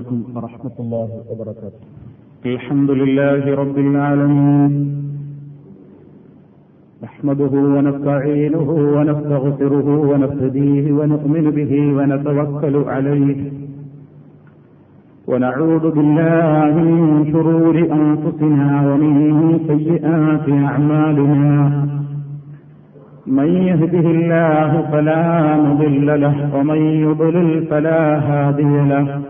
عليكم ورحمة الله وبركاته. الحمد لله رب العالمين. نحمده ونستعينه ونستغفره ونفتديه ونؤمن به ونتوكل عليه. ونعوذ بالله من شرور أنفسنا ومن سيئات أعمالنا. من يهده الله فلا مضل له ومن يضلل فلا هادي له.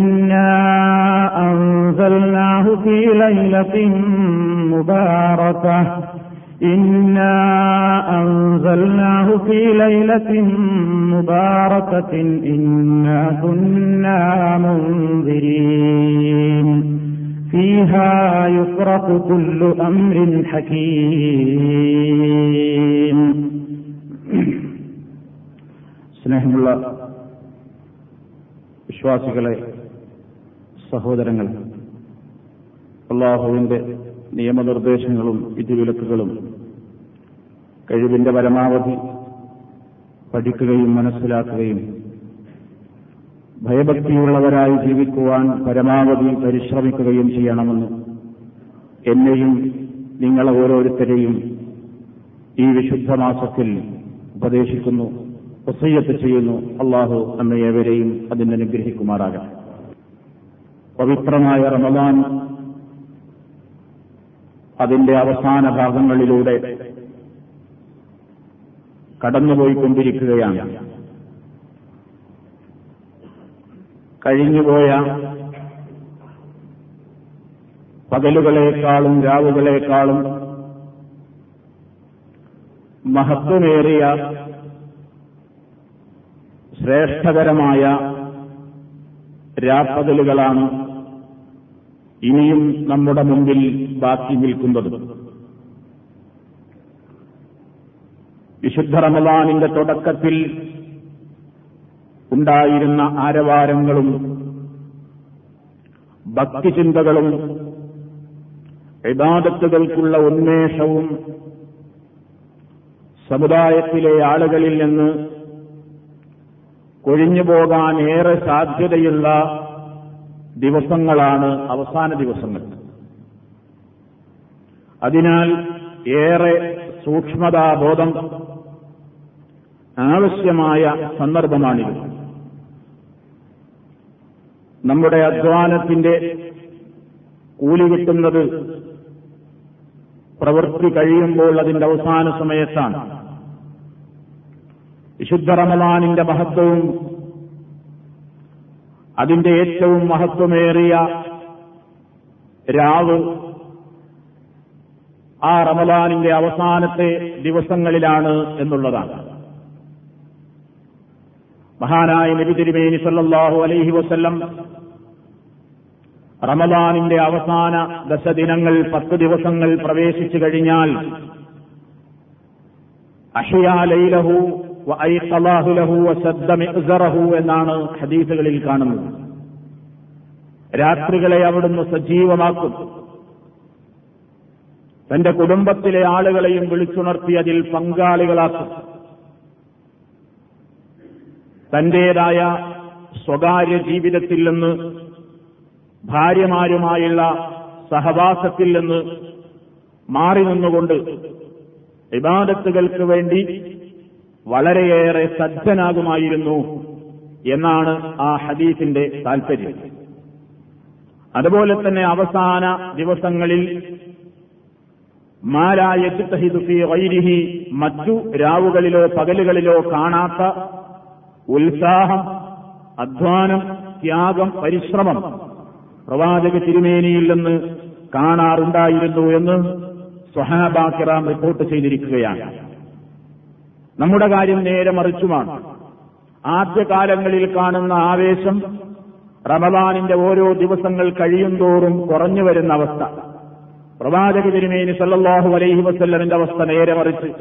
ليلة مباركة إنا أنزلناه في ليلة مباركة إنا كنا منذرين فيها يفرق كل أمر حكيم സ്നേഹമുള്ള വിശ്വാസികളെ സഹോദരങ്ങൾ അള്ളാഹുവിന്റെ നിയമനിർദ്ദേശങ്ങളും വിധിവിലക്കുകളും കഴിവിന്റെ പരമാവധി പഠിക്കുകയും മനസ്സിലാക്കുകയും ഭയഭക്തിയുള്ളവരായി ജീവിക്കുവാൻ പരമാവധി പരിശ്രമിക്കുകയും ചെയ്യണമെന്ന് എന്നെയും നിങ്ങളെ ഓരോരുത്തരെയും ഈ വിശുദ്ധ മാസത്തിൽ ഉപദേശിക്കുന്നു പ്രസയ്യത്ത് ചെയ്യുന്നു. അള്ളാഹു നമ്മെ ഏവരെയും അതിനെ പവിത്രമായ റമദാൻ അതിന്റെ അവസാന ഭാഗങ്ങളിലൂടെ കടന്നുപോയിക്കൊണ്ടിരിക്കുകയാണ്. കഴിഞ്ഞുപോയ പകലുകളെക്കാളും രാവുകളെക്കാളും മഹത്വമേറിയ ശ്രേഷ്ഠകരമായ രാപ്പകലുകളാണ് ഇനിയും നമ്മുടെ മുമ്പിൽ ബാക്കി നിൽക്കുന്നത്. വിശുദ്ധ റമദാനിന്റെ തുടക്കത്തിൽ ഉണ്ടായിരുന്ന ആരവാരങ്ങളും ഭക്തിചിന്തകളും ഇബാദത്തുകൾക്കുള്ള ഉന്മേഷവും സമുദായത്തിലെ ആളുകളിൽ നിന്ന് കൊഴിഞ്ഞുപോകാൻ ഏറെ സാധ്യതയുള്ള ദിവസങ്ങളാണ് അവസാന ദിവസങ്ങൾ. അതിനാൽ ഏറെ സൂക്ഷ്മതാബോധം ആവശ്യമായ സന്ദർഭമാണിത്. നമ്മുടെ അധ്വാനത്തിന്റെ കൂലി കിട്ടുന്നത് പ്രവൃത്തി കഴിയുമ്പോൾ അതിന്റെ അവസാന സമയത്താണ്. വിശുദ്ധ റമലാനിന്റെ മഹത്വവും അതിന്റെ ഏറ്റവും മഹത്വമേറിയ രാവ് ആ റമലാനിന്റെ അവസാനത്തെ ദിവസങ്ങളിലാണ് എന്നുള്ളതാണ്. മഹാനായ നബി തിരുമേനി സല്ലാഹു അലൈഹി വസ്ല്ലം റമലാനിന്റെ അവസാന ദശദിനങ്ങൾ പത്ത് ദിവസങ്ങൾ പ്രവേശിച്ചു കഴിഞ്ഞാൽ അഷിയാലൈലഹു എന്നാണ് ഹദീസുകളിൽ കാണുന്നത്. രാത്രികളെ അവിടുന്ന് സജീവമാക്കും. തന്റെ കുടുംബത്തിലെ ആളുകളെയും വിളിച്ചുണർത്തി അതിൽ പങ്കാളികളാക്കും. തന്റേതായ സ്വകാര്യ ജീവിതത്തിൽ നിന്ന് ഭാര്യമാരുമായുള്ള സഹവാസത്തിൽ നിന്ന് മാറി നിന്നുകൊണ്ട് വിവാദത്തുകൾക്ക് വേണ്ടി വളരെയേറെ സജ്ജനാകുമായിരുന്നു എന്നാണ് ആ ഹദീസിന്റെ താൽപര്യം. അതുപോലെ തന്നെ അവസാന ദിവസങ്ങളിൽ മാലായ ചിത്തഹിദുഫി വൈരിഹി മറ്റു രാവുകളിലോ പകലുകളിലോ കാണാത്ത ഉത്സാഹം അധ്വാനം ത്യാഗം പരിശ്രമം പ്രവാചക തിരുമേനിയിൽ നിന്ന് കാണാറുണ്ടായിരുന്നു എന്ന് സ്വഹാബാക്കിറാം റിപ്പോർട്ട് ചെയ്തിരിക്കുകയാണ്. നമ്മുടെ കാര്യം നേരെ മറിച്ചുമാണ്. ആദ്യകാലങ്ങളിൽ കാണുന്ന ആവേശം റമദാനിന്റെ ഓരോ ദിവസങ്ങൾ കഴിയുന്തോറും കുറഞ്ഞു വരുന്ന അവസ്ഥ. പ്രവാചക തിരുമേനി സല്ലാഹു അലൈഹി വസ്ല്ലമിന്റെ അവസ്ഥ നേരെ മറിച്ച്.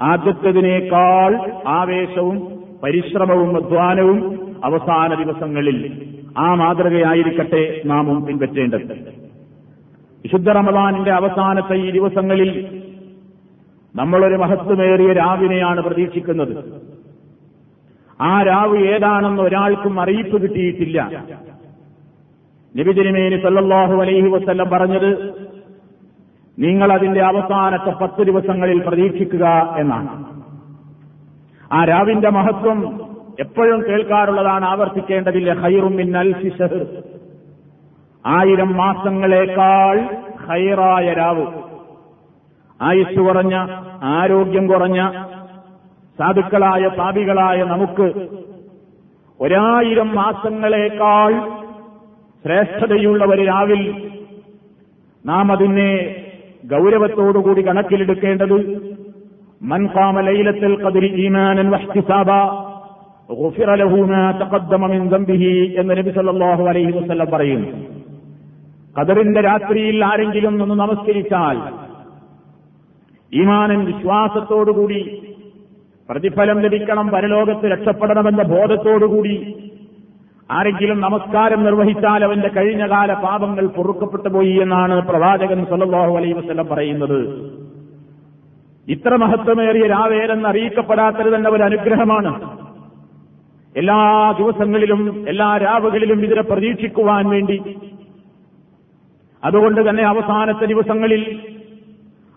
ആദ്യത്തതിനേക്കാൾ ആവേശവും പരിശ്രമവും അധ്വാനവും അവസാന ദിവസങ്ങളിൽ ആ മാതൃകയായിരിക്കട്ടെ നാമും പിൻപറ്റേണ്ടത്. വിശുദ്ധ റമദാനിന്റെ അവസാനത്തെ ഈ ദിവസങ്ങളിൽ നമ്മളൊരു മഹത്വമേറിയ രാവിനെയാണ് പ്രതീക്ഷിക്കുന്നത്. ആ രാവ് ഏതാണെന്ന് ഒരാൾക്കും അറിയിപ്പ് കിട്ടിയിട്ടില്ല. നിബിജനിമേനി സല്ലാഹു അലൈഹി വസ്ല്ലം പറഞ്ഞത് നിങ്ങൾ അതിന്റെ അവസാനത്തെ പത്ത് ദിവസങ്ങളിൽ പ്രതീക്ഷിക്കുക എന്നാണ്. ആ രാവിന്റെ മഹത്വം എപ്പോഴും കേൾക്കാറുള്ളതാണ് ആവർത്തിക്കേണ്ടതില്ല. ഹൈറുമിൻ അൽഫി ആയിരം മാസങ്ങളേക്കാൾ ഹൈറായ രാവ്. ആയുസ് കുറഞ്ഞ ആരോഗ്യം കുറഞ്ഞ സാധുക്കളായ പാപികളായ നമുക്ക് ഒരായിരം മാസങ്ങളേക്കാൾ ശ്രേഷ്ഠതയുള്ള ഒരു രാവിൽ നാം അതിനെ ഗൌരവത്തോടുകൂടി കണക്കിലെടുക്കേണ്ടത് മൻകാമ ലൈലത്തിൽ കതിരി ഈമാനൻ വഷ്ടിസാബ എന്ന് നബിസല്ലാഹു അലൈഹി വസ്ല്ലം പറയുന്നു. കദറിന്റെ രാത്രിയിൽ ആരെങ്കിലും ഒന്ന് നമസ്കരിച്ചാൽ ഈമാനൻ വിശ്വാസത്തോടുകൂടി പ്രതിഫലം ലഭിക്കണം പരലോകത്ത് രക്ഷപ്പെടണമെന്ന ബോധത്തോടുകൂടി ആരെങ്കിലും നമസ്കാരം നിർവഹിച്ചാൽ അവന്റെ കഴിഞ്ഞകാല പാപങ്ങൾ പൊറുക്കപ്പെട്ടു പോയി എന്നാണ് പ്രവാചകൻ സല്ലാഹു അലൈ വസ്ലം പറയുന്നത്. ഇത്ര മഹത്വമേറിയ രാവേരെന്ന് അറിയിക്കപ്പെടാത്തത് തന്നെ ഒരു അനുഗ്രഹമാണ്. എല്ലാ ദിവസങ്ങളിലും എല്ലാ രാവുകളിലും ഇതിനെ പ്രതീക്ഷിക്കുവാൻ വേണ്ടി. അതുകൊണ്ട് തന്നെ അവസാനത്തെ ദിവസങ്ങളിൽ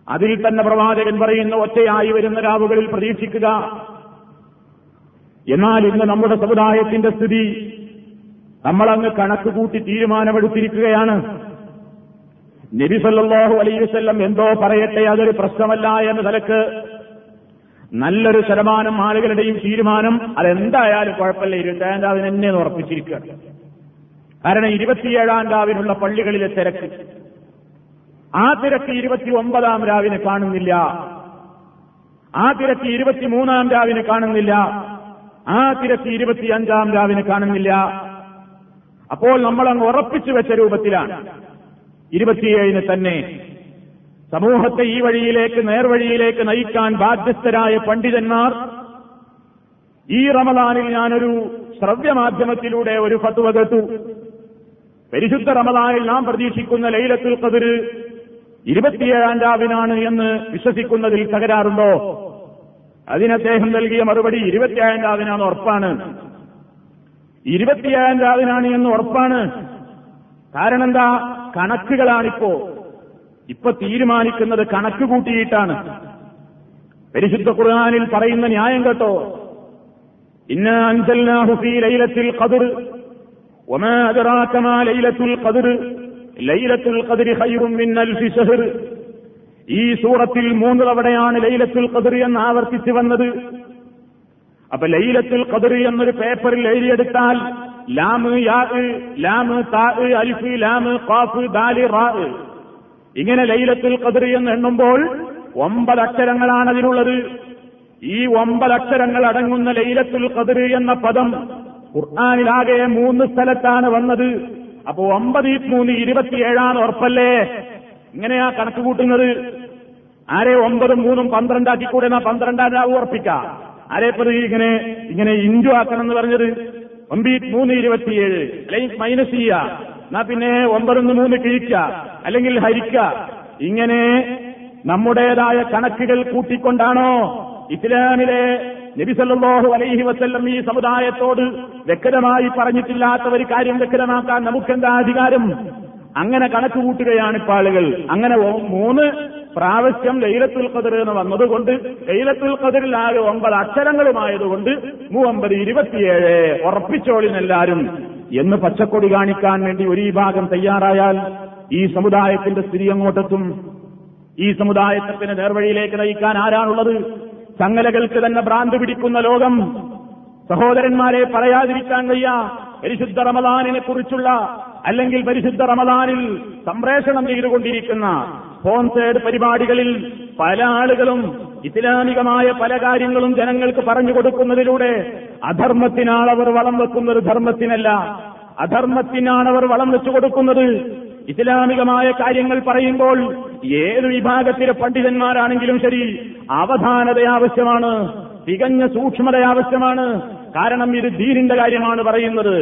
അതിൽ തന്നെ പ്രവാചകൻ പറയുന്ന ഒറ്റയായി വരുന്ന രാവുകളിൽ പ്രതീക്ഷിക്കുക. എന്നാൽ ഇന്ന് നമ്മുടെ സമുദായത്തിന്റെ സ്ഥിതി നമ്മളങ്ങ് കണക്ക് കൂട്ടി തീരുമാനമെടുത്തിരിക്കുകയാണ്. നബി സല്ലാഹു അലൈഹി വസ്ല്ലം എന്തോ പറയട്ടെ അതൊരു പ്രശ്നമല്ല എന്ന നിലയ്ക്ക് നല്ലൊരു ശതമാനം ആളുകളുടെയും തീരുമാനം അതെന്തായാലും കുഴപ്പമില്ല. ഇരുപത്തേഴാം രാവിന് എന്നെ ഉറപ്പിച്ചിരിക്കുക കാരണം ഇരുപത്തിയേഴാം രാവിനുള്ള പള്ളികളിലെ തിരക്ക്. ആ തിരക്ക് ഇരുപത്തി ഒമ്പതാം രാവിനെ കാണുന്നില്ല. ആ തിരക്ക് ഇരുപത്തിമൂന്നാം രാവിനെ കാണുന്നില്ല. ആ തിരക്ക് ഇരുപത്തിയഞ്ചാം രാവിനെ കാണുന്നില്ല. അപ്പോൾ നമ്മൾ അങ്ങ് ഉറപ്പിച്ചു വെച്ച രൂപത്തിലാണ്. ഇരുപത്തിയേഴിന് തന്നെ സമൂഹത്തെ ഈ വഴിയിലേക്ക് നേർവഴിയിലേക്ക് നയിക്കാൻ ബാധ്യസ്ഥരായ പണ്ഡിതന്മാർ ഈ റമദാനിൽ ഞാനൊരു ശ്രവ്യമാധ്യമത്തിലൂടെ ഒരു ഫത്വ പരിശുദ്ധ റമദാനിൽ നാം പ്രതീക്ഷിക്കുന്ന ലൈലത്തുൽ ഖദർ ഇരുപത്തിയേഴാം രാവിനാണ് എന്ന് വിശ്വസിക്കുന്നതിൽ തകരാറുണ്ടോ? അതിനദ്ദേഹം നൽകിയ മറുപടി ഇരുപത്തിയേഴാം രാവിനാണ് ഉറപ്പാണ്. ഇരുപത്തിയേഴാം രാവിനാണ് എന്ന് ഉറപ്പാണ്. കാരണം എന്താ? കണക്കുകളാണിപ്പോ. ഇപ്പൊ തീരുമാനിക്കുന്നത് കണക്ക് കൂട്ടിയിട്ടാണ്. പരിശുദ്ധ ഖുർആനിൽ പറയുന്ന ന്യായം കേട്ടോ. ഇന്ന അൻസൽനാഹു ഫീ ലൈലത്തിൽ ഖദ്ർ വമാ അദ്റാക മാ ലൈലത്തുൽ ഖദ്ർ ലൈലത്തുൽ ഖദ്രി ഖൈറും മിൻ അൽഫി ഈ സൂറത്തിൽ മൂന്ന് തവണയാണ് ലൈലത്തുൽ ഖദർ എന്ന് ആവർത്തിച്ചു വന്നത്. അപ്പൊ ലൈലത്തുൽ ഖദർ എന്നൊരു പേപ്പറിൽ എഴുതിയെടുത്താൽ ലാമ് യാ ലാമ് താ അലിഫ് ലാമ് ഖാഫ് ദാലി റാ. ഇങ്ങനെ ലൈലത്തുൽ ഖദർ എന്ന് എണ്ണുമ്പോൾ ഒമ്പത് അക്ഷരങ്ങളാണ് അതിനുള്ളത്. ഈ ഒമ്പത് അക്ഷരങ്ങൾ അടങ്ങുന്ന ലൈലത്തുൽ ഖദർ എന്ന പദം ഖുർആാനിലാകെ മൂന്ന് സ്ഥലത്താണ് വന്നത്. അപ്പോ ഒമ്പത് മൂന്ന് ഇരുപത്തിയേഴാണ് ഉറപ്പല്ലേ? ഇങ്ങനെയാ കണക്ക് കൂട്ടുന്നത്. ആരെ ഒമ്പതും മൂന്നും പന്ത്രണ്ടാക്കിക്കൂടെ എന്നാ പന്ത്രണ്ടാം ഉറപ്പിക്കാം. പ്രതി ഇങ്ങനെ ഇങ്ങനെ ഇഞ്ചു ആക്കണം എന്ന് പറഞ്ഞത്? ഒമ്പീറ്റ് മൂന്ന് ഇരുപത്തിയേഴ്. അല്ലെങ്കിൽ മൈനസ് ചെയ്യുക എന്നാ പിന്നെ ഒമ്പതൊന്ന് മൂന്ന് കിഴിക്ക. അല്ലെങ്കിൽ ഹരിക്ക. ഇങ്ങനെ നമ്മുടേതായ കണക്കുകൾ കൂട്ടിക്കൊണ്ടാണോ ഇസ്ലാമിലെ നബിസല്ലാഹു അലൈഹി വസ്ല്ലം ഈ സമുദായത്തോട് വ്യക്തമായി പറഞ്ഞിട്ടില്ലാത്ത ഒരു കാര്യം വ്യക്തമാക്കാൻ നമുക്കെന്താ അധികാരം? അങ്ങനെ കണക്ക് കൂട്ടുകയാണ് ആളുകൾ. അങ്ങനെ മൂന്ന് പ്രാവശ്യം ലൈലത്തുൽ ഖദർ എന്ന് വന്നതുകൊണ്ട് ലൈലത്തുൽ ഖദറിലാകെ ഒമ്പത് അക്ഷരങ്ങളുമായതുകൊണ്ട് മൂവമ്പത് ഇരുപത്തിയേഴ് ഉറപ്പിച്ചോളിനെല്ലാരും എന്ന് പച്ചക്കൊടി കാണിക്കാൻ വേണ്ടി ഒരു വിഭാഗം തയ്യാറായാൽ ഈ സമുദായത്തിന്റെ സ്ഥിതി അങ്ങോട്ടെത്തും ഈ സമുദായത്തെ നേർവഴിയിലേക്ക് നയിക്കാൻ ആരാണുള്ളത്? ചങ്ങലകൾക്ക് തന്നെ ഭ്രാന്ത് പിടിക്കുന്ന ലോകം. സഹോദരന്മാരെ പറയാതിരിക്കാൻ വയ്യ. പരിശുദ്ധ റമദാനിനെ കുറിച്ചുള്ള അല്ലെങ്കിൽ പരിശുദ്ധ റമദാനിൽ സംപ്രേഷണം ചെയ്തുകൊണ്ടിരിക്കുന്ന സ്പോൺസേഡ് പരിപാടികളിൽ പല ആളുകളും ഇസ്ലാമികമായ പല കാര്യങ്ങളും ജനങ്ങൾക്ക് പറഞ്ഞു കൊടുക്കുന്നതിലൂടെ അധർമ്മത്തിനാണ് അവർ വളം വെക്കുന്നത് ധർമ്മത്തിനല്ല. അധർമ്മത്തിനാണ് അവർ വളം വെച്ചു കൊടുക്കുന്നത് ഇസ്ലാമികമായ കാര്യങ്ങൾ പറയുമ്പോൾ ഏത് വിഭാഗത്തിലെ പണ്ഡിതന്മാരാണെങ്കിലും ശരി അവധാനത ആവശ്യമാണ് തികഞ്ഞ സൂക്ഷ്മത ആവശ്യമാണ്. കാരണം ഇത് ദീനിന്റെ കാര്യമാണ് പറയുന്നത്.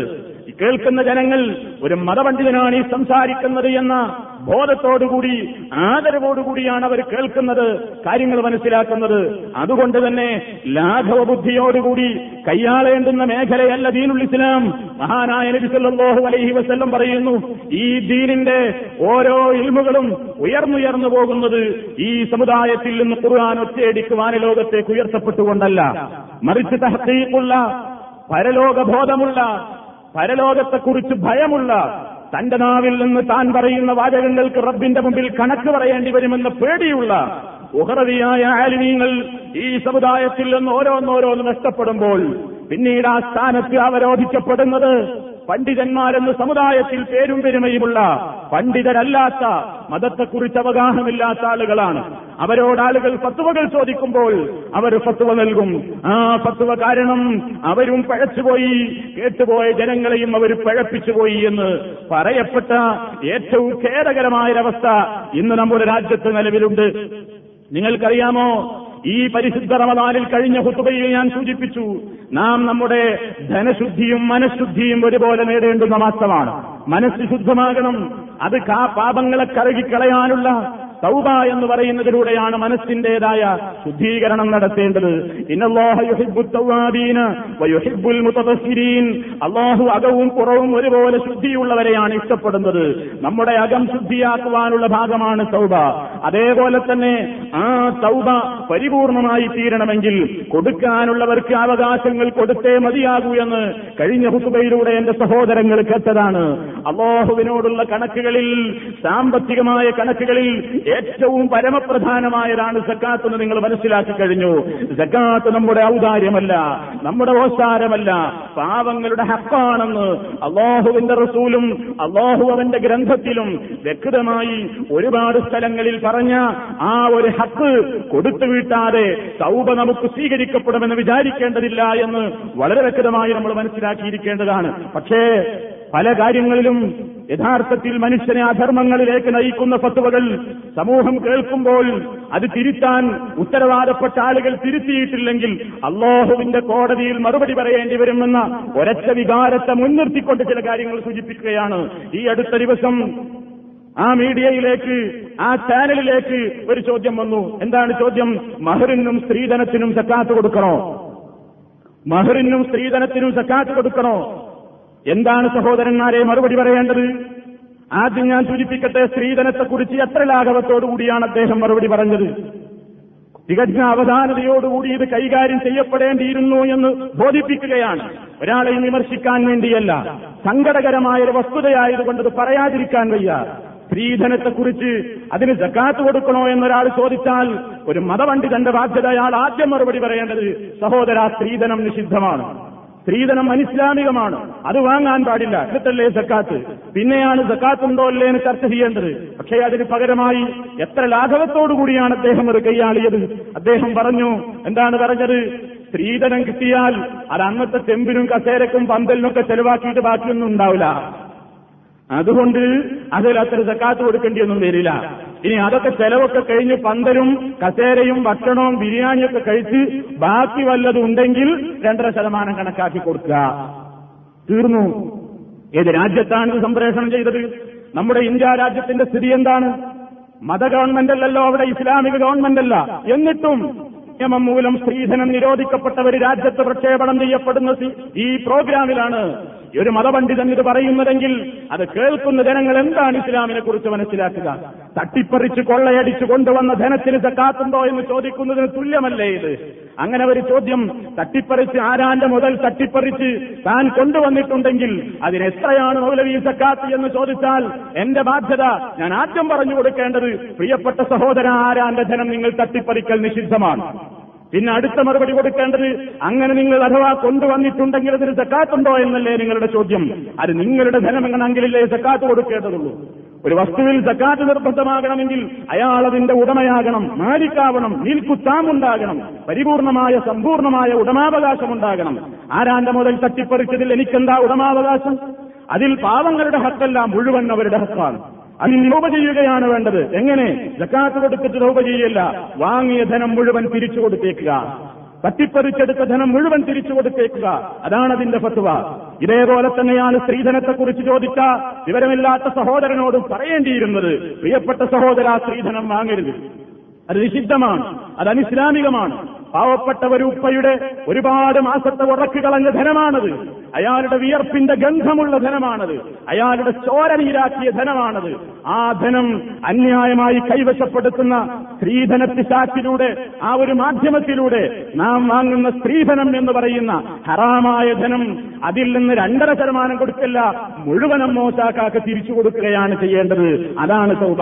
കേൾക്കുന്ന ജനങ്ങൾ ഒരു മതപണ്ഡിതനാണ് ഈ സംസാരിക്കുന്നത് എന്ന ബോധത്തോടുകൂടി ആദരവോടുകൂടിയാണ് അവർ കേൾക്കുന്നത് കാര്യങ്ങൾ മനസ്സിലാക്കുന്നത്. അതുകൊണ്ട് തന്നെ ലാഘവ ബുദ്ധിയോടുകൂടി കൈയാളേണ്ടുന്ന മേഖലയല്ല ദീനുൽ ഇസ്ലാം. മഹാനായ നബി സല്ലല്ലാഹു അലൈഹി വസല്ലം പറയുന്നു ഈ ദീനിന്റെ ഓരോ ഇൽമുകളും ഉയർന്നുയർന്നു പോകുന്നത് ഈ സമുദായത്തിൽ നിന്ന് ഖുർആൻ ഒറ്റയടിക്ക് വാനലോകത്തേക്ക് ഉയർത്തപ്പെട്ടുകൊണ്ടല്ല. മറിച്ച് തഹ്ഖീഖുള്ള പരലോകബോധമുള്ള പരലോകത്തെക്കുറിച്ച് ഭയമുള്ള തന്റെ നാവിൽ നിന്ന് താൻ പറയുന്ന വാചകങ്ങൾക്ക് റബ്ബിന്റെ മുമ്പിൽ കണക്ക് പറയേണ്ടി വരുമെന്ന് പേടിയുള്ള ഉഹറവിയായ ആലിമീങ്ങൾ ഈ സമുദായത്തിൽ നിന്ന് ഓരോന്നോരോന്ന് നഷ്ടപ്പെടുമ്പോൾ പിന്നീട് ആ സ്ഥാനത്ത് അവരോധിക്കപ്പെടുന്നത് പണ്ഡിതന്മാരെന്ന് സമുദായത്തിൽ പേരും പെരുമയുമുള്ള പണ്ഡിതരല്ലാത്ത മതത്തെക്കുറിച്ച് അവഗാഹമില്ലാത്ത ആളുകളാണ്. അവരോട് ആളുകൾ ഫത്തുവകൾ ചോദിക്കുമ്പോൾ അവർ ഫത്തുവ നൽകും. ആ ഫത്തുവ കാരണം അവരും പഴച്ചുപോയി കേട്ടുപോയ ജനങ്ങളെയും അവർ പഴപ്പിച്ചുപോയി എന്ന് പറയപ്പെട്ട ഏറ്റവും ഖേദകരമായൊരവസ്ഥ ഇന്ന് നമ്മുടെ രാജ്യത്ത് നിലവിലുണ്ട്. നിങ്ങൾക്കറിയാമോ? ഈ പരിശുദ്ധ റമദാനിൽ കഴിഞ്ഞ ഹുത്തുബയിൽ ഞാൻ സൂചിപ്പിച്ചു നാം നമ്മുടെ ധനശുദ്ധിയും മനഃശുദ്ധിയും ഒരുപോലെ നേടേണ്ടുന്ന മാസമാണ്. മനസ്സ് ശുദ്ധമാകണം. അത് കാ പാപങ്ങളെ കറകിക്കളയാനുള്ള തൗബ എന്ന് പറയുന്നതിലൂടെയാണ് മനസ്സിന്റേതായ ശുദ്ധീകരണം നടത്തേണ്ടത്. അള്ളാഹു അകവും പുറവും ഒരുപോലെ ശുദ്ധിയുള്ളവരെയാണ് ഇഷ്ടപ്പെടുന്നത്. നമ്മുടെ അകം ശുദ്ധിയാക്കുവാനുള്ള ഭാഗമാണ് തൗബ. അതേപോലെ തന്നെ ആ തൗബ പരിപൂർണമായി തീരണമെങ്കിൽ കൊടുക്കാനുള്ളവർക്ക് അവകാശങ്ങൾ കൊടുത്തേ മതിയാകൂ എന്ന് കഴിഞ്ഞ ഹുസുബയിലൂടെ എന്റെ സഹോദരങ്ങൾ കേട്ടതാണ്. അള്ളാഹുവിനോടുള്ള കണക്കുകളിൽ സാമ്പത്തികമായ കണക്കുകളിൽ ഏറ്റവും പരമപ്രധാനമായതാണ് സക്കാത്ത് എന്ന് നിങ്ങൾ മനസ്സിലാക്കി കഴിഞ്ഞു. സക്കാത്ത് നമ്മുടെ ഔദാര്യമല്ല നമ്മുടെ ഓസാരമല്ല പാവങ്ങളുടെ ഹക്കാണെന്ന് അള്ളാഹുവിന്റെ റസൂലും അള്ളാഹു അവന്റെ ഗ്രന്ഥത്തിലും വ്യക്തമായി ഒരുപാട് സ്ഥലങ്ങളിൽ പറഞ്ഞ ആ ഒരു ഹത്ത് കൊടുത്തു വീട്ടാതെ സൗബ നമുക്ക് സ്വീകരിക്കപ്പെടുമെന്ന് വിചാരിക്കേണ്ടതില്ല എന്ന് വളരെ വ്യക്തമായി നമ്മൾ മനസ്സിലാക്കിയിരിക്കേണ്ടതാണ്. പക്ഷേ പല കാര്യങ്ങളിലും യഥാർത്ഥത്തിൽ മനുഷ്യനെ അധർമ്മങ്ങളിലേക്ക് നയിക്കുന്ന ഫത്തുവകൾ സമൂഹം കേൾക്കുമ്പോൾ അത് തിരുത്താൻ ഉത്തരവാദപ്പെട്ട ആളുകൾ തിരുത്തിയിട്ടില്ലെങ്കിൽ അള്ളാഹുവിന്റെ കോടതിയിൽ മറുപടി പറയേണ്ടി വരുമെന്ന ഒരൊറ്റ വികാരത്തെ മുൻനിർത്തിക്കൊണ്ട് ചില കാര്യങ്ങൾ സൂചിപ്പിക്കുകയാണ്. ഈ അടുത്ത ദിവസം ആ മീഡിയയിലേക്ക് ആ ചാനലിലേക്ക് ഒരു ചോദ്യം വന്നു. എന്താണ് ചോദ്യം? മഹറിനും സ്ത്രീധനത്തിനും സക്കാത്ത് കൊടുക്കണോ? മഹറിനും സ്ത്രീധനത്തിനും സക്കാത്ത് കൊടുക്കണോ? എന്താണ് സഹോദരന്മാരെ മറുപടി പറയേണ്ടത്? ആദ്യം ഞാൻ സൂചിപ്പിക്കട്ടെ സ്ത്രീധനത്തെക്കുറിച്ച് എത്ര ലാഘവത്തോടുകൂടിയാണ് അദ്ദേഹം മറുപടി പറഞ്ഞത്? തികഞ്ഞ അവധാനതയോടുകൂടി ഇത് കൈകാര്യം ചെയ്യപ്പെടേണ്ടിയിരുന്നു എന്ന് ബോധിപ്പിക്കുകയാണ്. ഒരാളെയും വിമർശിക്കാൻ വേണ്ടിയല്ല സങ്കടകരമായ ഒരു വസ്തുതയായതുകൊണ്ട് പറയാതിരിക്കാൻ വയ്യ. സ്ത്രീധനത്തെക്കുറിച്ച് അതിന് ജക്കാത്ത് കൊടുക്കണോ എന്നൊരാൾ ചോദിച്ചാൽ ഒരു മതപണ്ഡിതന്റെ ബാധ്യത അയാൾ ആദ്യം മറുപടി പറയേണ്ടത് സഹോദര സ്ത്രീധനം നിഷിദ്ധമാണ്. സ്ത്രീധനം അനിസ്ലാമികമാണ്. അത് വാങ്ങാൻ പാടില്ല. എന്നിട്ടല്ലേ സക്കാത്ത് പിന്നെയാണ് സക്കാത്ത് ഉണ്ടോ അല്ലേ എന്ന് ചർച്ച ചെയ്യേണ്ടത്. പക്ഷേ അതിന് പകരമായി എത്ര ലാഘവത്തോടുകൂടിയാണ് അദ്ദേഹം അത് കൈയാളിയത്? അദ്ദേഹം പറഞ്ഞു എന്താണ് പറഞ്ഞത്? സ്ത്രീധനം കിട്ടിയാൽ അത് അന്നത്തെ ചെമ്പിനും കസേരക്കും പന്തലിനൊക്കെ ചെലവാക്കിയിട്ട് ബാക്കിയൊന്നും ഉണ്ടാവില്ല. അതുകൊണ്ട് അതിൽ അത്ര സക്കാത്ത് കൊടുക്കേണ്ടിയൊന്നും വരില്ല. ഇനി അതൊക്കെ ചെലവൊക്കെ കഴിഞ്ഞ് പന്തലും കസേരയും ഭക്ഷണവും ബിരിയാണിയൊക്കെ കഴിച്ച് ബാക്കി വല്ലതുണ്ടെങ്കിൽ രണ്ടര ശതമാനം കണക്കാക്കി കൊടുക്കുക. തീർന്നു. ഏത് രാജ്യത്താണ് ഇത് സംപ്രേഷണം ചെയ്തത്? നമ്മുടെ ഇന്ത്യ രാജ്യത്തിന്റെ സ്ഥിതി എന്താണ്? മത ഗവൺമെന്റ് അല്ലല്ലോ അവിടെ ഇസ്ലാമിക ഗവൺമെന്റ് അല്ല എന്നിട്ടും നിയമം മൂലം സ്ത്രീധനം നിരോധിക്കപ്പെട്ടവർ രാജ്യത്ത് പ്രക്ഷേപണം ചെയ്യപ്പെടുന്ന ഈ പ്രോഗ്രാമിലാണ് ഒരു മതപണ്ഡിതൻ ഇത് പറയുന്നതെങ്കിൽ അത് കേൾക്കുന്ന ജനങ്ങൾ എന്താണ് ഇസ്ലാമിനെ കുറിച്ച് മനസ്സിലാക്കുക? തട്ടിപ്പറിച്ച് കൊള്ളയടിച്ചു കൊണ്ടുവന്ന ധനത്തിന് സക്കാത്തുണ്ടോ എന്ന് ചോദിക്കുന്നതിന് തുല്യമല്ലേ ഇത്? അങ്ങനെ ഒരു ചോദ്യം തട്ടിപ്പറിച്ച് ആരാന്റെ മുതൽ തട്ടിപ്പറിച്ച് താൻ കൊണ്ടുവന്നിട്ടുണ്ടെങ്കിൽ അതിനെത്രയാണ് മൗലവി സക്കാത്ത് എന്ന് ചോദിച്ചാൽ എന്റെ ബാധ്യത ഞാൻ ആദ്യം പറഞ്ഞു കൊടുക്കേണ്ടത് പ്രിയപ്പെട്ട സഹോദര ആരാന്റെ ധനം നിങ്ങൾ തട്ടിപ്പറിക്കൽ നിഷിദ്ധമാണ്. പിന്നെ അടുത്ത മറുപടി കൊടുക്കേണ്ടത് അങ്ങനെ നിങ്ങൾ അഥവാ കൊണ്ടുവന്നിട്ടുണ്ടെങ്കിൽ അതിന് സക്കാത്തുണ്ടോ എന്നല്ലേ നിങ്ങളുടെ ചോദ്യം. അത് നിങ്ങളുടെ ധനമെങ്ങനെങ്കിലല്ലേ സക്കാത്ത് കൊടുക്കേണ്ടതുള്ളൂ. ഒരു വസ്തുവിൽ സക്കാത്ത് നിർബന്ധമാകണമെങ്കിൽ അയാൾ അതിന്റെ ഉടമയാകണം മാലിക്കാവണം നീൽക്കുത്താമുണ്ടാകണം പരിപൂർണമായ സമ്പൂർണമായ ഉടമാവകാശമുണ്ടാകണം. ആരാന്റെ മുതൽ തട്ടിപ്പറിച്ചതിൽ എനിക്കെന്താ ഉടമാവകാശം? അതിൽ പാവങ്ങളുടെ ഹക്കല്ല മുഴുവൻ അവരുടെ ഹക്കാണ്. അതിൽ രൂപ ചെയ്യുകയാണ് വേണ്ടത്. എങ്ങനെ? ജക്കാത്ത് കൊടുത്തിട്ട് രൂപ ചെയ്യല്ല. വാങ്ങിയ ധനം മുഴുവൻ തിരിച്ചു കൊടുത്തേക്കുക. തട്ടിപ്പറിച്ചെടുത്ത ധനം മുഴുവൻ തിരിച്ചു കൊടുത്തേക്കുക. അതാണ് അതിന്റെ ഫത്വ. ഇതേപോലെ തന്നെയാണ് സ്ത്രീധനത്തെക്കുറിച്ച് ചോദിച്ച വിവരമില്ലാത്ത സഹോദരനോട് പറയേണ്ടിയിരുന്നത്. പ്രിയപ്പെട്ട സഹോദര സ്ത്രീധനം വാങ്ങരുത്. അത് നിഷിദ്ധമാണ്. അത് അനിസ്ലാമികമാണ്. പാവപ്പെട്ട ഒരു ഉപ്പയുടെ ഒരുപാട് മാസത്തെ ഉറക്ക് കളഞ്ഞ ധനമാണത്. അയാളുടെ വിയർപ്പിന്റെ ഗന്ധമുള്ള ധനമാണത്. അയാളുടെ ചോര നീരാക്കിയ ധനമാണത്. ആ ധനം അന്യായമായി കൈവശപ്പെടുത്തുന്ന സ്ത്രീധന പിശാച്ചിലൂടെ ആ ഒരു മാധ്യമത്തിലൂടെ നാം വാങ്ങുന്ന സ്ത്രീധനം എന്ന് പറയുന്ന ഹറാമായ ധനം അതിൽ നിന്ന് രണ്ടര ശതമാനം കൊടുക്കല്ല മുഴുവനും മോശാക്കാക്ക് തിരിച്ചു കൊടുക്കുകയാണ് ചെയ്യേണ്ടത്. അതാണ് സൗബ.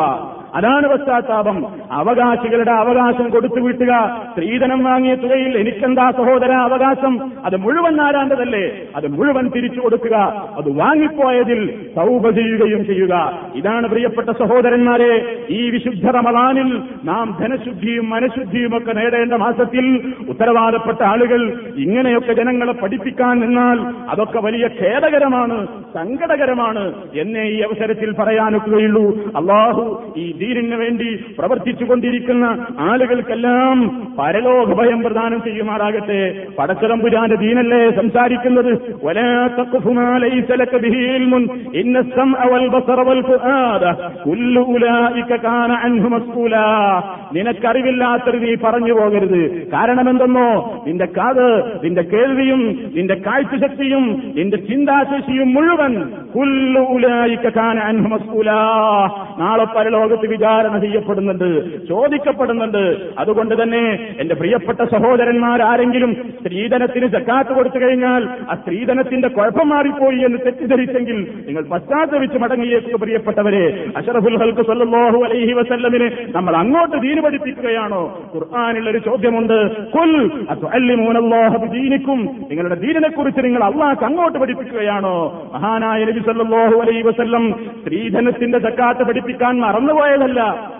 അതാണ് പശ്ചാത്താപം. അവകാശികളുടെ അവകാശം കൊടുത്തു വീട്ടുക. സ്ത്രീധനം വാങ്ങിയ തുകയിൽ എനിക്കെന്താ സഹോദര അവകാശം? അത് മുഴുവൻ ആരാണ്ടതല്ലേ അത് മുഴുവൻ തിരിച്ചു കൊടുക്കുക. അത് വാങ്ങിപ്പോയതിൽ സൗഭ ചെയ്യുകയും ചെയ്യുക. ഇതാണ് പ്രിയപ്പെട്ട സഹോദരന്മാരെ ഈ വിശുദ്ധ റമദാനിൽ നാം ധനശുദ്ധിയും മനഃശുദ്ധിയും ഒക്കെ നേടേണ്ട മാസത്തിൽ ഉത്തരവാദപ്പെട്ട ആളുകൾ ഇങ്ങനെയൊക്കെ ജനങ്ങളെ പഠിപ്പിക്കാൻ നിന്നാൽ അതൊക്കെ വലിയ ഖേദകരമാണ് സങ്കടകരമാണ് എന്നേ ഈ അവസരത്തിൽ പറയാനൊക്കുകയുള്ളൂ. അള്ളാഹു ഈ ദീനിന് വേണ്ടി പ്രവർത്തിച്ചു കൊണ്ടിരിക്കുന്ന ആളുകൾക്കെല്ലാം പരലോകഭയം പ്രദാനം ചെയ്യുമാറാകട്ടെ. പടച്ചതമ്പുരാന്റെ ദീനല്ലേ സംസാരിക്കുന്നത്? നിനക്കറിവില്ലാത്തത് നീ പറഞ്ഞു പോകരുത്. കാരണം എന്തെന്നോ നിന്റെ കാത് നിന്റെ കേൾവിയും നിന്റെ കാഴ്ചശക്തിയും നിന്റെ ചിന്താശേഷിയും മുഴുവൻ കുല്ലു ഉലായിക്കാന അൻഹമസ്കൂല നാളെ പരലോകത്ത് വിചാരണ ചെയ്യപ്പെടുന്നുണ്ട് ചോദിക്കപ്പെടുന്നുണ്ട്. അതുകൊണ്ട് തന്നെ എന്റെ പ്രിയപ്പെട്ട സഹോദരന്മാരാരെങ്കിലും സ്ത്രീധനത്തിന് ജക്കാത്ത് കൊടുത്തു കഴിഞ്ഞാൽ ആ സ്ത്രീധനത്തിന്റെ കുഴപ്പം മാറിപ്പോയി എന്ന് തെറ്റിദ്ധരിച്ചെങ്കിൽ നിങ്ങൾ പശ്ചാത്തപിച്ച് മടങ്ങിയേക്കുക പ്രിയപ്പെട്ടവരെ. അഷറഫുൽ ഹൽക്ക് സല്ലാഹു അലൈഹി വസല്ലമിന് നമ്മൾ അങ്ങോട്ട് ദീന് പഠിപ്പിക്കുകയാണോ? ഖുർആാനിൽ ഒരു ചോദ്യമുണ്ട് കുൽ ബിദീനിക്കും. നിങ്ങളുടെ ദീനിനെ കുറിച്ച് നിങ്ങൾ അള്ളാഹ് അങ്ങോട്ട് പഠിപ്പിക്കുകയാണോ? മഹാനായ നബി സല്ലാഹു അലൈഹി വസല്ലം സ്ത്രീധനത്തിന്റെ ജക്കാത്ത് പഠിപ്പിക്കാൻ മറന്നുപോയതല്ല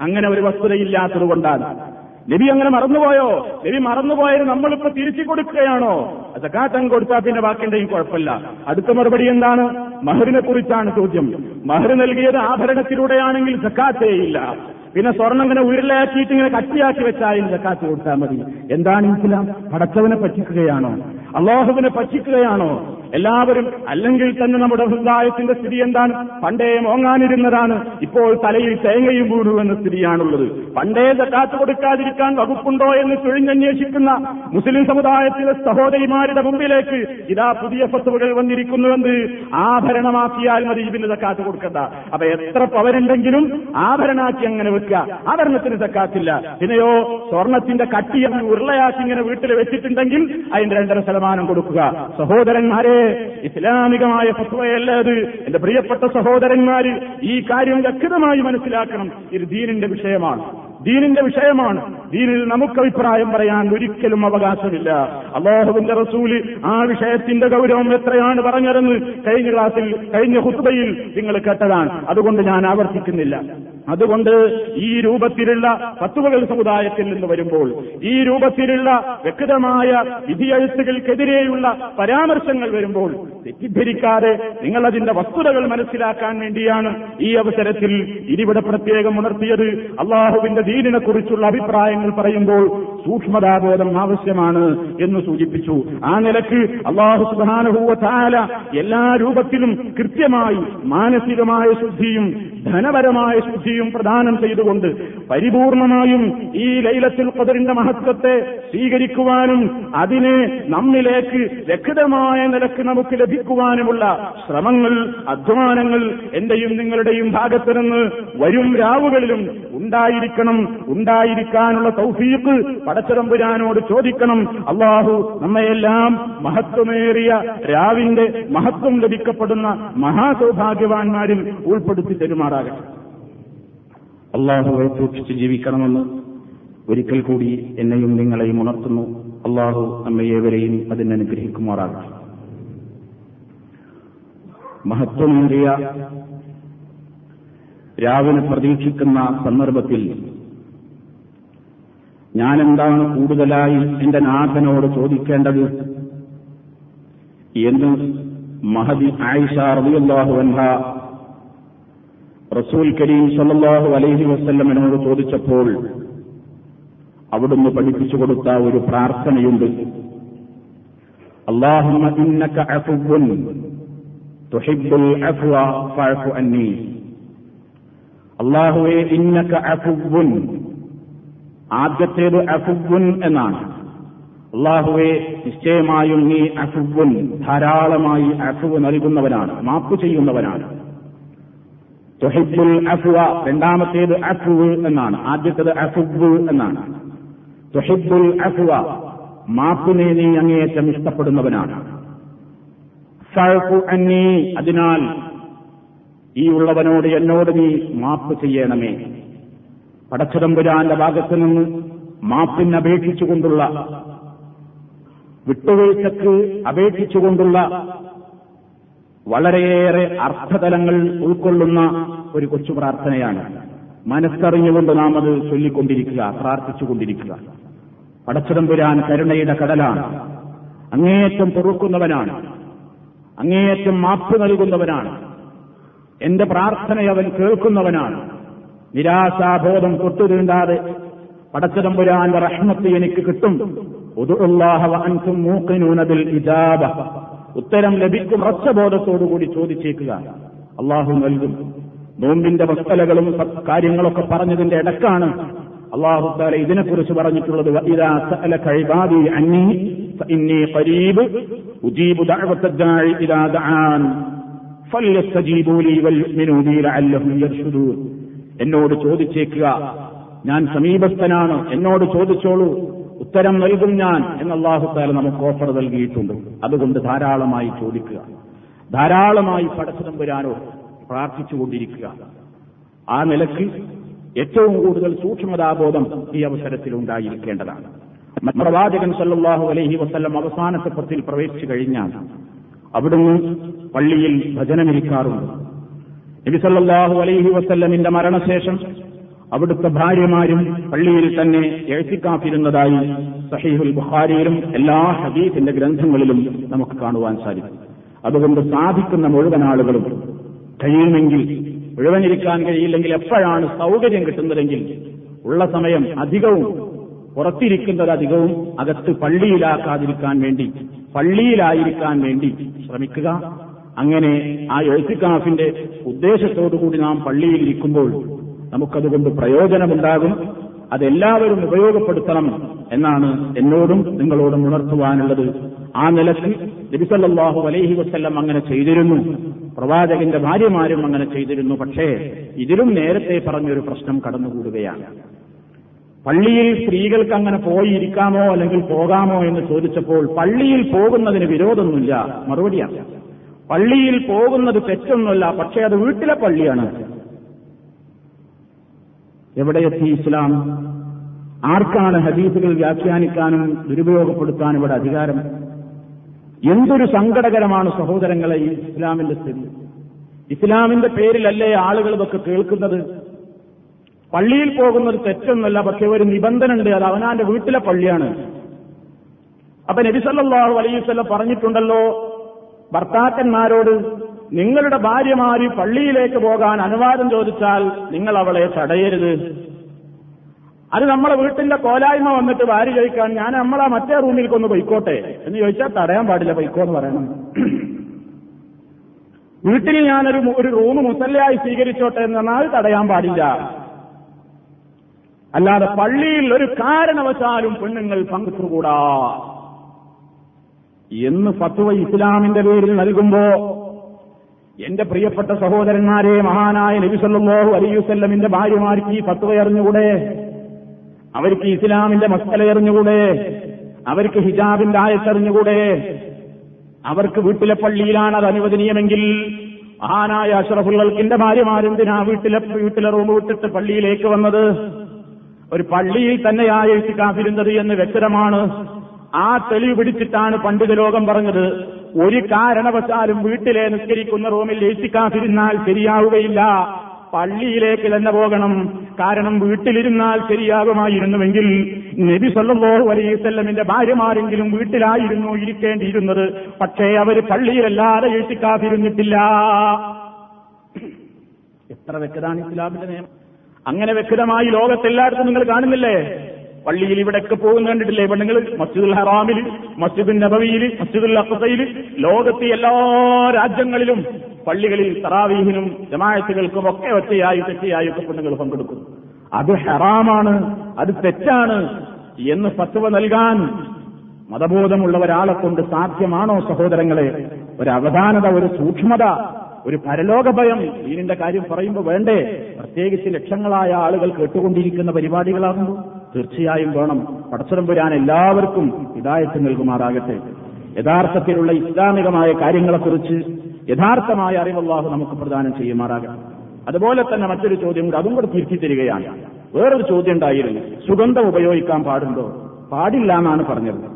അങ്ങനെ ഒരു വസ്തുതയില്ലാത്തത് കൊണ്ടാണ്. നബി അങ്ങനെ മറന്നുപോയോ? നബി മറന്നുപോയത് നമ്മളിപ്പോ തിരിച്ചു കൊടുക്കുകയാണോ? സക്കാത്തം കൊടുത്താൽ പിന്നെ ബാക്കിന്റെയും കുഴപ്പമില്ല. അടുത്ത മറുപടി എന്താണ്? മഹറിനെ കുറിച്ചാണ് ചോദ്യം. മഹർ നൽകിയത് ആഭരണത്തിലൂടെയാണെങ്കിൽ സക്കാത്തേ ഇല്ല. പിന്നെ സ്വർണം ഇങ്ങനെ ഉരുളയാക്കിയിട്ട് ഇങ്ങനെ കട്ടിയാക്കി വെച്ചാൽ സക്കാത്ത് കൊടുത്താൽ മതി. എന്താണ് ഇസ്ലാം? പടച്ചവനെ പറ്റിക്കുകയാണോ? അള്ളാഹുവിനെ പറ്റിക്കുകയാണോ? എല്ലാവരും അല്ലെങ്കിൽ തന്നെ നമ്മുടെ സമുദായത്തിന്റെ സ്ഥിതി എന്താണ്? പണ്ടേ മോങ്ങാനിരുന്നതാണ്. ഇപ്പോൾ തലയിൽ തേങ്ങയും വീണു എന്ന സ്ഥിതിയാണുള്ളത്. പണ്ടേ സക്കാത്ത് കൊടുക്കാതിരിക്കാൻ വകുപ്പുണ്ടോ എന്ന് ചുഴിഞ്ഞന്വേഷിക്കുന്ന മുസ്ലിം സമുദായത്തിലെ സഹോദരിമാരുടെ മുമ്പിലേക്ക് ഇതാ പുതിയ ഫത്തുവകൾ വന്നിരിക്കുന്നുവെന്ന് ആഭരണമാക്കിയാൽ മതി ഇതിന് സക്കാത്ത് കൊടുക്കണ്ട. അപ്പൊ എത്ര പവരുണ്ടെങ്കിലും ആഭരണാക്കി അങ്ങനെ വെക്കുക. ആഭരണത്തിന് സക്കാത്തില്ല. പിന്നെയോ സ്വർണത്തിന്റെ കട്ടിയെന്ന് ഉരുളയാക്കി ഇങ്ങനെ വീട്ടിൽ വെച്ചിട്ടുണ്ടെങ്കിൽ അതിന്റെ രണ്ടര ശതമാനം കൊടുക്കുക. സഹോദരന്മാരെ ഇസ്ലാമികമായ ഫത്വയല്ല അത് എന്റെ പ്രിയപ്പെട്ട സഹോദരന്മാര് ഈ കാര്യം വ്യക്തമായി മനസ്സിലാക്കണം. ഇത് ദീനിന്റെ വിഷയമാണ്. ദീനിന്റെ വിഷയമാണ്. ദീനിൽ നമുക്ക് അഭിപ്രായം പറയാൻ ഒരിക്കലും അവകാശമില്ല. അള്ളാഹുവിന്റെ റസൂൽ ആ വിഷയത്തിന്റെ ഗൗരവം എത്രയാണ് പറഞ്ഞതെന്ന് കഴിഞ്ഞ ക്ലാസ്സിൽ കഴിഞ്ഞ ഹുസ്ബയിൽ നിങ്ങൾ കേട്ടതാണ്. അതുകൊണ്ട് ഞാൻ ആവർത്തിക്കുന്നില്ല. അതുകൊണ്ട് ഈ രൂപത്തിലുള്ള പത്തുവകൾ സമുദായത്തിൽ നിന്ന് വരുമ്പോൾ ഈ രൂപത്തിലുള്ള വ്യക്തമായ വിധിയെഴുത്തുകൾക്കെതിരെയുള്ള പരാമർശങ്ങൾ വരുമ്പോൾ തെറ്റിദ്ധരിക്കാതെ നിങ്ങൾ അതിന്റെ വസ്തുതകൾ മനസ്സിലാക്കാൻ വേണ്ടിയാണ് ഈ അവസരത്തിൽ ഇതിവിടെ പ്രത്യേകം ഉണർത്തിയത്. അള്ളാഹുവിന്റെ ദീനിനെക്കുറിച്ചുള്ള അഭിപ്രായങ്ങൾ പറയുമ്പോൾ സൂക്ഷ്മതാബോധം ആവശ്യമാണ് എന്ന് സൂചിപ്പിച്ചു. ആ നിലയ്ക്ക് അള്ളാഹു സുധാനഭൂവ താല എല്ലാ രൂപത്തിലും കൃത്യമായി മാനസികമായ ശുദ്ധിയും ധനപരമായ ശുദ്ധിയും പ്രദാനം ചെയ്തുകൊണ്ട് പരിപൂർണമായും ഈ ലൈലത്തിൽ ഖദറിന്റെ മഹത്വത്തെ സ്വീകരിക്കുവാനും അതിനെ നമ്മിലേക്ക് രക്ഷിതമായ നിലയ്ക്ക് നമുക്ക് ലഭിക്കുവാനുമുള്ള ശ്രമങ്ങൾ അധ്വാനങ്ങൾ എന്റെയും നിങ്ങളുടെയും ഭാഗത്ത് നിന്ന് വരും രാവുകളിലും ഉണ്ടായിരിക്കണം. ഉണ്ടായിരിക്കാനുള്ള തൗഫീഖ് പടച്ചതമ്പുരാനോട് ചോദിക്കണം. അള്ളാഹു നമ്മയെല്ലാം മഹത്വമേറിയ രാവിന്റെ മഹത്വം ലഭിക്കപ്പെടുന്ന മഹാസൗഭാഗ്യവാന്മാരിൽ ഉൾപ്പെടുത്തി തെരുമാറാകട്ടെ. അള്ളാഹുവെ സൂക്ഷിച്ച് ജീവിക്കണമെന്ന് ഒരിക്കൽ കൂടി എന്നെയും നിങ്ങളെയും ഉണർത്തുന്നു. അള്ളാഹു നമ്മയേവരെയും അതിനനുഗ്രഹിക്കുമാറാകട്ടെ മഹത്വമേറിയ രാവിലെ പ്രതീക്ഷിക്കുന്ന സന്ദർഭത്തിൽ ഞാനെന്താണ് കൂടുതലായി എന്റെ നാഥനോട് ചോദിക്കേണ്ടത്? എന്ന് മഹദി ആയിഷ റളിയല്ലാഹു അൻഹ റസൂൽ കരീം സല്ലാഹു അലൈഹി വസ്ല്ലമിനോട് ചോദിച്ചപ്പോൾ അവിടുന്ന് പഠിപ്പിച്ചു കൊടുത്ത ഒരു പ്രാർത്ഥനയുണ്ട്. അഫുബുൻ അള്ളാഹുവെ ഇന്നക അഫുവ്വുൻ ആദ്യത്തേത് അഫുബുൻ എന്നാണ്. അള്ളാഹുവെ നിശ്ചയമായും നീ അഫുബുൻ ധാരാളമായി അഫുവ് നൽകുന്നവനാണ് മാപ്പ് ചെയ്യുന്നവനാണ്. തുഹിബുൽ അഫുവ രണ്ടാമത്തേത് അഫുവ് എന്നാണ്. ആദ്യത്തേത് അഫുബ് എന്നാണ്. തൊഹിബുൽ അഫുവ മാപ്പിനെ നീ അങ്ങേയറ്റം ഇഷ്ടപ്പെടുന്നവനാണ്. അന്നീ അതിനാൽ ഈ ഉള്ളവനോട് എന്നോട് നീ മാപ്പ് ചെയ്യണമേ. പടച്ചതമ്പുരാന്റെ ഭാഗത്ത് നിന്ന് മാപ്പിന് അപേക്ഷിച്ചുകൊണ്ടുള്ള വിട്ടുവീഴ്ചക്ക് അപേക്ഷിച്ചുകൊണ്ടുള്ള വളരെയേറെ അർത്ഥതലങ്ങൾ ഉൾക്കൊള്ളുന്ന ഒരു കൊച്ചു പ്രാർത്ഥനയാണ്. മനസ്സറിഞ്ഞുകൊണ്ട് നാം അത് ചൊല്ലിക്കൊണ്ടിരിക്കുക പ്രാർത്ഥിച്ചുകൊണ്ടിരിക്കുക. പടച്ചതമ്പുരാൻ കരുണയുടെ കടലാണ്. അങ്ങേയറ്റം പൊറുക്കുന്നവനാണ്. അങ്ങേയറ്റം മാപ്പ് നൽകുന്നവനാണ്. എന്റെ പ്രാർത്ഥനയവൻ കേൾക്കുന്നവനാണ്. നിരാശാബോധം തൊട്ടുതീണ്ടാതെ പടച്ചതമ്പുരാന്റെ റഹ്മത്ത് എനിക്ക് കിട്ടും. ഉത്തരം ലഭിക്കും റച്ചബോധത്തോടുകൂടി ചോദിച്ചേക്കുക. അള്ളാഹു നൽകും. നോമ്പിന്റെ വസ്തലകളും കാര്യങ്ങളൊക്കെ പറഞ്ഞതിന്റെ ഇടക്കാണ് അള്ളാഹു താല ഇതിനെക്കുറിച്ച് പറഞ്ഞിട്ടുള്ളത്. എന്നോട് ചോദിച്ചേക്കുക. ഞാൻ സമീപസ്ഥനാണ്. എന്നോട് ചോദിച്ചോളൂ. ഉത്തരം നൽകും ഞാൻ എന്ന് അള്ളാഹുത്താല നമുക്ക് ഓഫർ നൽകിയിട്ടുണ്ട്. അതുകൊണ്ട് ധാരാളമായി ചോദിക്കുക. ധാരാളമായി പടച്ചതമ്പുരാനോട് പ്രാർത്ഥിച്ചുകൊണ്ടിരിക്കുക. ആ നിലയ്ക്ക് ഏറ്റവും കൂടുതൽ സൂക്ഷ്മതാബോധം ഈ അവസരത്തിൽ ഉണ്ടായിരിക്കേണ്ടതാണ്. പ്രവാചകൻ സല്ലാഹു അലൈഹി വസ്ല്ലം അവസാന പത്തിൽ പ്രവേശിച്ചു കഴിഞ്ഞാൽ അവിടുന്ന് പള്ളിയിൽ ഭജനമിരിക്കാറുണ്ട്. നബി സല്ലാഹു അലൈഹി വസ്ല്ലമിന്റെ മരണശേഷം അവിടുത്തെ ഭാര്യമാരും പള്ളിയിൽ തന്നെ എഴുത്തിക്കാത്തിരുന്നതായി സഹീഹുൽ ബുഖാരിയിലും എല്ലാ ഹദീസിന്റെ ഗ്രന്ഥങ്ങളിലും നമുക്ക് കാണുവാൻ സാധിക്കും. അതുകൊണ്ട് സാധിക്കുന്ന മുഴുവൻ ആളുകളും കഴിയുമെങ്കിൽ മുഴുവനിരിക്കാൻ കഴിയില്ലെങ്കിൽ എപ്പോഴാണ് സൗകര്യം കിട്ടുന്നതെങ്കിൽ ഉള്ള സമയം അധികവും പുറത്തിരിക്കുന്നത് അധികവും അകത്ത് പള്ളിയിലാക്കാതിരിക്കാൻ വേണ്ടി പള്ളിയിലായിരിക്കാൻ വേണ്ടി ശ്രമിക്കുക. അങ്ങനെ ആ എഴുത്തിക്കാഫിന്റെ ഉദ്ദേശത്തോടുകൂടി നാം പള്ളിയിൽ ഇരിക്കുമ്പോൾ നമുക്കതുകൊണ്ട് പ്രയോജനമുണ്ടാകും. അതെല്ലാവരും ഉപയോഗപ്പെടുത്തണം എന്നാണ് എന്നോടും നിങ്ങളോടും ഉണർത്തുവാനുള്ളത്. ആ നിലയ്ക്ക് നബിസല്ലാഹു അലൈഹി വസ്ല്ലം അങ്ങനെ ചെയ്തിരുന്നു. പ്രവാചകന്റെ ഭാര്യമാരും അങ്ങനെ ചെയ്തിരുന്നു. പക്ഷേ ഇതിലും നേരത്തെ പറഞ്ഞൊരു പ്രശ്നം കടന്നുകൂടുകയാണ്. പള്ളിയിൽ സ്ത്രീകൾക്ക് അങ്ങനെ പോയിരിക്കാമോ അല്ലെങ്കിൽ പോകാമോ എന്ന് ചോദിച്ചപ്പോൾ പള്ളിയിൽ പോകുന്നതിന് വിരോധമൊന്നുമില്ല. മറുപടിയാണ്. പള്ളിയിൽ പോകുന്നത് തെറ്റൊന്നുമല്ല. പക്ഷേ അത് വീട്ടിലെ പള്ളിയാണ്. എവിടെയെത്തി ഇസ്ലാം? ആർക്കാണ് ഹദീസുകൾ വ്യാഖ്യാനിക്കാനും ദുരുപയോഗപ്പെടുത്താനും ഇവിടെ അധികാരം? എന്തൊരു സങ്കടകരമാണ് സഹോദരങ്ങളെ ഈ ഇസ്ലാമിന്റെ സ്ഥിതി. ഇസ്ലാമിന്റെ പേരിലല്ലേ ആളുകൾ ഇതൊക്കെ കേൾക്കുന്നത്? പള്ളിയിൽ പോകുന്നത് തെറ്റൊന്നുമല്ല പക്ഷെ ഒരു നിബന്ധന ഉണ്ട് അത് അവനാന്റെ വീട്ടിലെ പള്ളിയാണ്. അപ്പൊ നബിസല്ലാഹു അലൈവല്ലം പറഞ്ഞിട്ടുണ്ടല്ലോ ഭർത്താക്കന്മാരോട് നിങ്ങളുടെ ഭാര്യമാര് പള്ളിയിലേക്ക് പോകാൻ അനുവാദം ചോദിച്ചാൽ നിങ്ങൾ അവളെ തടയരുത്. അത് നമ്മളെ വീട്ടിന്റെ കോലായ്മ വന്നിട്ട് ഭാര്യ ചോദിക്കാൻ ഞാൻ നമ്മളെ മറ്റേ റൂമിൽ കൊന്ന് പൊയ്ക്കോട്ടെ? എന്ന് ചോദിച്ചാൽ തടയാൻ പാടില്ല പൊയ്ക്കോ എന്ന് പറയണം. വീട്ടിൽ ഞാനൊരു ഒരു റൂം മുസല്ലയായി സ്വീകരിച്ചോട്ടെ എന്ന് പറഞ്ഞാൽ തടയാൻ പാടില്ല. അല്ലാതെ പള്ളിയിൽ ഒരു കാരണവശാലും പെണ്ണുങ്ങൾ പങ്കെടുത്തുകൂടാ എന്ന് ഫത്വ ഇസ്ലാമിന്റെ പേരിൽ നൽകുമ്പോ എന്റെ പ്രിയപ്പെട്ട സഹോദരന്മാരെ മഹാനായ നബിസല്ലാഹു അലിയുസല്ലമിന്റെ ഭാര്യമാർക്ക് ഈ ഫത്വ അറിഞ്ഞുകൂടെ? അവർക്ക് ഇസ്ലാമിന്റെ മക്കളെ അറിഞ്ഞുകൂടെ? അവർക്ക് ഹിജാബിന്റെ ആയത്തെറിഞ്ഞുകൂടെ അവർക്ക് വീട്ടിലെ പള്ളിയിലാണ് അത് അനുവദനീയമെങ്കിൽ മഹാനായ അഷറഫുകൾക്കിന്റെ ഭാര്യമാരെന്തിനാ വീട്ടിലെ വീട്ടിലെ റൂം വിട്ടിട്ട് പള്ളിയിലേക്ക് വന്നത്? ഒരു പള്ളിയിൽ തന്നെയായിട്ട് കാഫിരുന്നത് എന്ന് വ്യക്തമാണ്. ആ തെളിവ് പിടിച്ചിട്ടാണ് പണ്ഡിത ലോകം പറഞ്ഞത്. ഒരു കാരണവശാലും വീട്ടിലെ നിസ്കരിക്കുന്ന റൂമിൽ എഴുത്തിക്കാഫിരുന്നാൽ ശരിയാവുകയില്ല. പള്ളിയിലേക്ക് തന്നെ പോകണം. കാരണം വീട്ടിലിരുന്നാൽ ശരിയാകുമായിരുന്നുവെങ്കിൽ നബി സല്ലല്ലാഹു അലൈഹി വസല്ലമിന്റെ ഭാര്യമാരെങ്കിലും വീട്ടിലായിരുന്നു ഇരിക്കേണ്ടിയിരുന്നത്. പക്ഷേ അവർ പള്ളിയിലല്ലാതെ എഴുത്തിക്കാതിരുന്നിട്ടില്ല എത്ര വ്യക്തതാണ് ഇസ്ലാമിന്റെ നിയമം? അങ്ങനെ വ്യക്തമായി ലോകത്തെല്ലായിടത്തും നിങ്ങൾ കാണുന്നില്ലേ? പള്ളിയിൽ ഇവിടെയൊക്കെ പോകുന്ന കണ്ടിട്ടില്ലേ? പെണ്ണുങ്ങൾ മസ്ജിദുൽ ഹറാമിൽ മസ്ജിദുൽ നബവിയിൽ മസ്ജിദുൽ അഫസയിൽ ലോകത്തെ എല്ലാ രാജ്യങ്ങളിലും പള്ളികളിൽ തറാവീഹിനും ജമായത്തുകൾക്കും ഒക്കെ ഒറ്റയായി തെറ്റയായി ഒക്കെ പെണ്ണുങ്ങൾ പങ്കെടുക്കുന്നു അത് ഹറാമാണ് അത് തെറ്റാണ് എന്ന് ഫത്വ നൽകാൻ മതബോധമുള്ള ഒരാളെ കൊണ്ട് സാധ്യമാണോ സഹോദരങ്ങളെ? ഒരു അവധാനത ഒരു സൂക്ഷ്മത ഒരു പരലോക ഭയം ദീനിന്റെ കാര്യം പറയുമ്പോൾ വേണ്ടേ? പ്രത്യേകിച്ച് ലക്ഷങ്ങളായ ആളുകൾ കേട്ടുകൊണ്ടിരിക്കുന്ന പരിപാടികളാകുമ്പോൾ. തീർച്ചയായും വേണം. പടച്ചിടം പുരാൻ എല്ലാവർക്കും ഹിദായത്ത് നൽകുമാറാകട്ടെ. യഥാർത്ഥത്തിലുള്ള ഇസ്ലാമികമായ കാര്യങ്ങളെക്കുറിച്ച് യഥാർത്ഥമായ അറിവല്ലാഹു നമുക്ക് പ്രദാനം ചെയ്യുമാറാകട്ടെ. അതുപോലെ തന്നെ മറ്റൊരു ചോദ്യം കൂടെ അതും കൂടെ തിരുത്തി തരികയാണ്. വേറൊരു ചോദ്യം ഉണ്ടായിരുന്നു. സുഗന്ധം ഉപയോഗിക്കാൻ പാടുണ്ടോ? പാടില്ല എന്നാണ് പറഞ്ഞത്.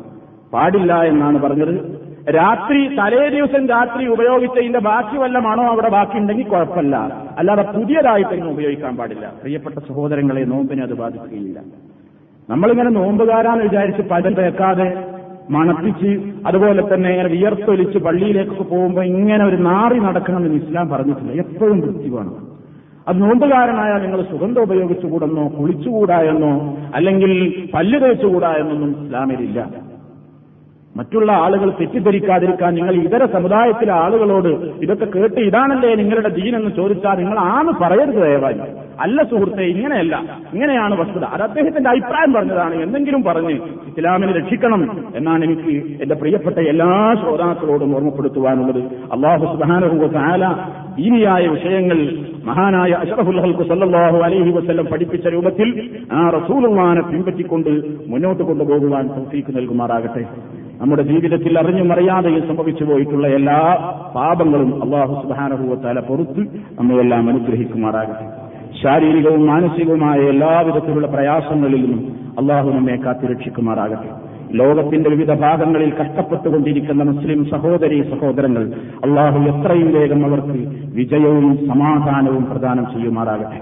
പാടില്ല എന്നാണ് പറഞ്ഞത്. രാത്രി തലേ ദിവസം രാത്രി ഉപയോഗിച്ചതിന്റെ ബാക്കി വല്ലമാണോ അവിടെ ബാക്കിയുണ്ടെങ്കിൽ കുഴപ്പമില്ല. അല്ലാതെ പുതിയതായിട്ടൊന്നും ഉപയോഗിക്കാൻ പാടില്ല. പ്രിയപ്പെട്ട സഹോദരങ്ങളെ നോമ്പിനെ അത് ബാധിക്കുകയില്ല. നമ്മളിങ്ങനെ നോമ്പുകാരാന്ന് വിചാരിച്ച് പലം തേക്കാതെ മണപ്പിച്ച് അതുപോലെ തന്നെ ഇങ്ങനെ വിയർത്തൊലിച്ച് പള്ളിയിലേക്കൊക്കെ പോകുമ്പോൾ ഇങ്ങനെ ഒരു നാറി നടക്കണമെന്ന് ഇസ്ലാം പറഞ്ഞിട്ടില്ല. എപ്പോഴും വൃത്തി വേണം അത് നോമ്പുകാരനായ നിങ്ങൾ സുഗന്ധം ഉപയോഗിച്ചുകൂടെന്നോ കുളിച്ചുകൂടാ എന്നോ അല്ലെങ്കിൽ പല്ല് തേച്ചുകൂടാ എന്നൊന്നും ഇസ്ലാമിലില്ല. മറ്റുള്ള ആളുകൾ തെറ്റിദ്ധരിക്കാതിരിക്കാൻ നിങ്ങൾ ഇതര സമുദായത്തിലെ ആളുകളോട് ഇതൊക്കെ കേട്ട് ഇതാണല്ലേ നിങ്ങളുടെ ദീനെന്ന് ചോദിച്ചാൽ നിങ്ങൾ ആന്ന് പറയരുത് ദയവായി. അല്ല സുഹൃത്തെ ഇങ്ങനെയല്ല. ഇങ്ങനെയാണ് വസ്തുത. അത് അദ്ദേഹത്തിന്റെ അഭിപ്രായം പറഞ്ഞതാണ്. എന്തെങ്കിലും പറഞ്ഞ് ഇസ്ലാമിനെ രക്ഷിക്കണം എന്നാണ് എനിക്ക് എന്റെ പ്രിയപ്പെട്ട എല്ലാ ശ്രോതാക്കളോടും ഓർമ്മപ്പെടുത്തുവാനുള്ളത്. അള്ളാഹു സുബാന ദീനിയായ വിഷയങ്ങൾ മഹാനായ അഷറഫുൽ സല്ലാഹു അലൈഹി വസ്ല്ലം പഠിപ്പിച്ച രൂപത്തിൽ ആ റസൂലുമാനെ പിൻപറ്റിക്കൊണ്ട് മുന്നോട്ട് കൊണ്ടുപോകുവാൻ തൗഫീക്ക് നൽകുമാറാകട്ടെ. നമ്മുടെ ജീവിതത്തിൽ അറിഞ്ഞും അറിയാതെയും സംഭവിച്ചു പോയിട്ടുള്ള എല്ലാ പാപങ്ങളും അള്ളാഹു സുബാനഹുവത്താല പൊറുത്ത് നമ്മയെല്ലാം അനുഗ്രഹിക്കുമാറാകട്ടെ. ശാരീരികവും മാനസികവുമായ എല്ലാവിധത്തിലുള്ള പ്രയാസങ്ങളിൽ നിന്നും അള്ളാഹു നമ്മെ കാത്തുരക്ഷിക്കുമാറാകട്ടെ. ലോകത്തിന്റെ വിവിധ ഭാഗങ്ങളിൽ കഷ്ടപ്പെട്ടുകൊണ്ടിരിക്കുന്ന മുസ്ലിം സഹോദരി സഹോദരങ്ങൾ അള്ളാഹു എത്രയും വേഗം അവർക്ക് വിജയവും സമാധാനവും പ്രദാനം ചെയ്യുമാറാകട്ടെ.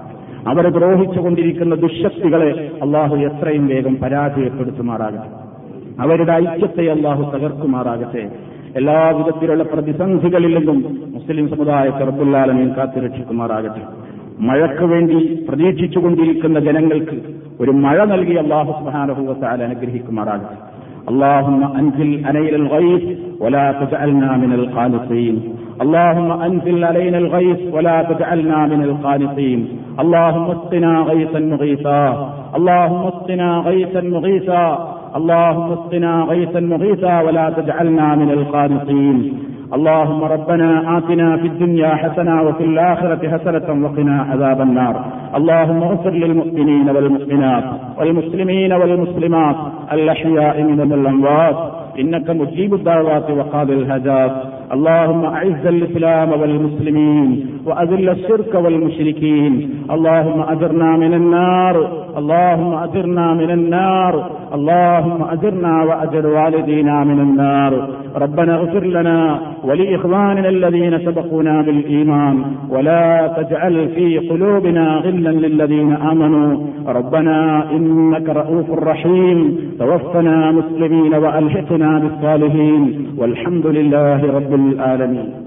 അവരെ ദ്രോഹിച്ചുകൊണ്ടിരിക്കുന്ന ദുശക്തികളെ അള്ളാഹു എത്രയും വേഗം പരാജയപ്പെടുത്തുമാറാകട്ടെ. അവരുടെ ഐക്യത്തെ അള്ളാഹു തകർക്കുമാറാകട്ടെ. എല്ലാവിധത്തിലുള്ള പ്രതിസന്ധികളിൽ നിന്നും മുസ്ലിം സമുദായത്തെ റബ്ബുല്ലാലമീൻ കാത്തുരക്ഷിക്കുമാറാകട്ടെ മഴയ്ക്ക് വേണ്ടി പ്രതീക്ഷിച്ചുകൊണ്ടിരിക്കുന്ന ജനങ്ങൾക്ക് ഒരു മഴ നൽകി അള്ളാഹു സുബാനഹുവത്താൽ അനുഗ്രഹിക്കുമാറാകട്ടെ. اللهم أنزل علينا الغيث ولا تجعلنا من القانطين. اللهم أنزل علينا الغيث ولا تجعلنا من القانطين. اللهم اسقنا غيثا مغيثا. اللهم اسقنا غيثا مغيثا. اللهم اسقنا غيثا مغيثا ولا تجعلنا من القانطين. اللهم ربنا آتنا في الدنيا حسنة وفي الآخرة حسنة وقنا عذاب النار. اللهم اغفر للمؤمنين والمؤمنات والمسلمين والمسلمات الأحياء من الأموات. إنك مجيب الدعوات وقاضي الهجات اللهم أعز الإسلام والمسلمين وأذل الشرك والمشركين. اللهم أجرنا من النار. اللهم أجرنا من النار. اللهم أجرنا وأجر والدينا من النار. ربنا اغفر لنا ولإخواننا الذين سبقونا بالإيمان ولا تجعل في قلوبنا غلا للذين آمنوا. ربنا إنك رؤوف رحيم. توفنا مسلمين وألحقنا بالصالحين. والحمد لله رب العالمين.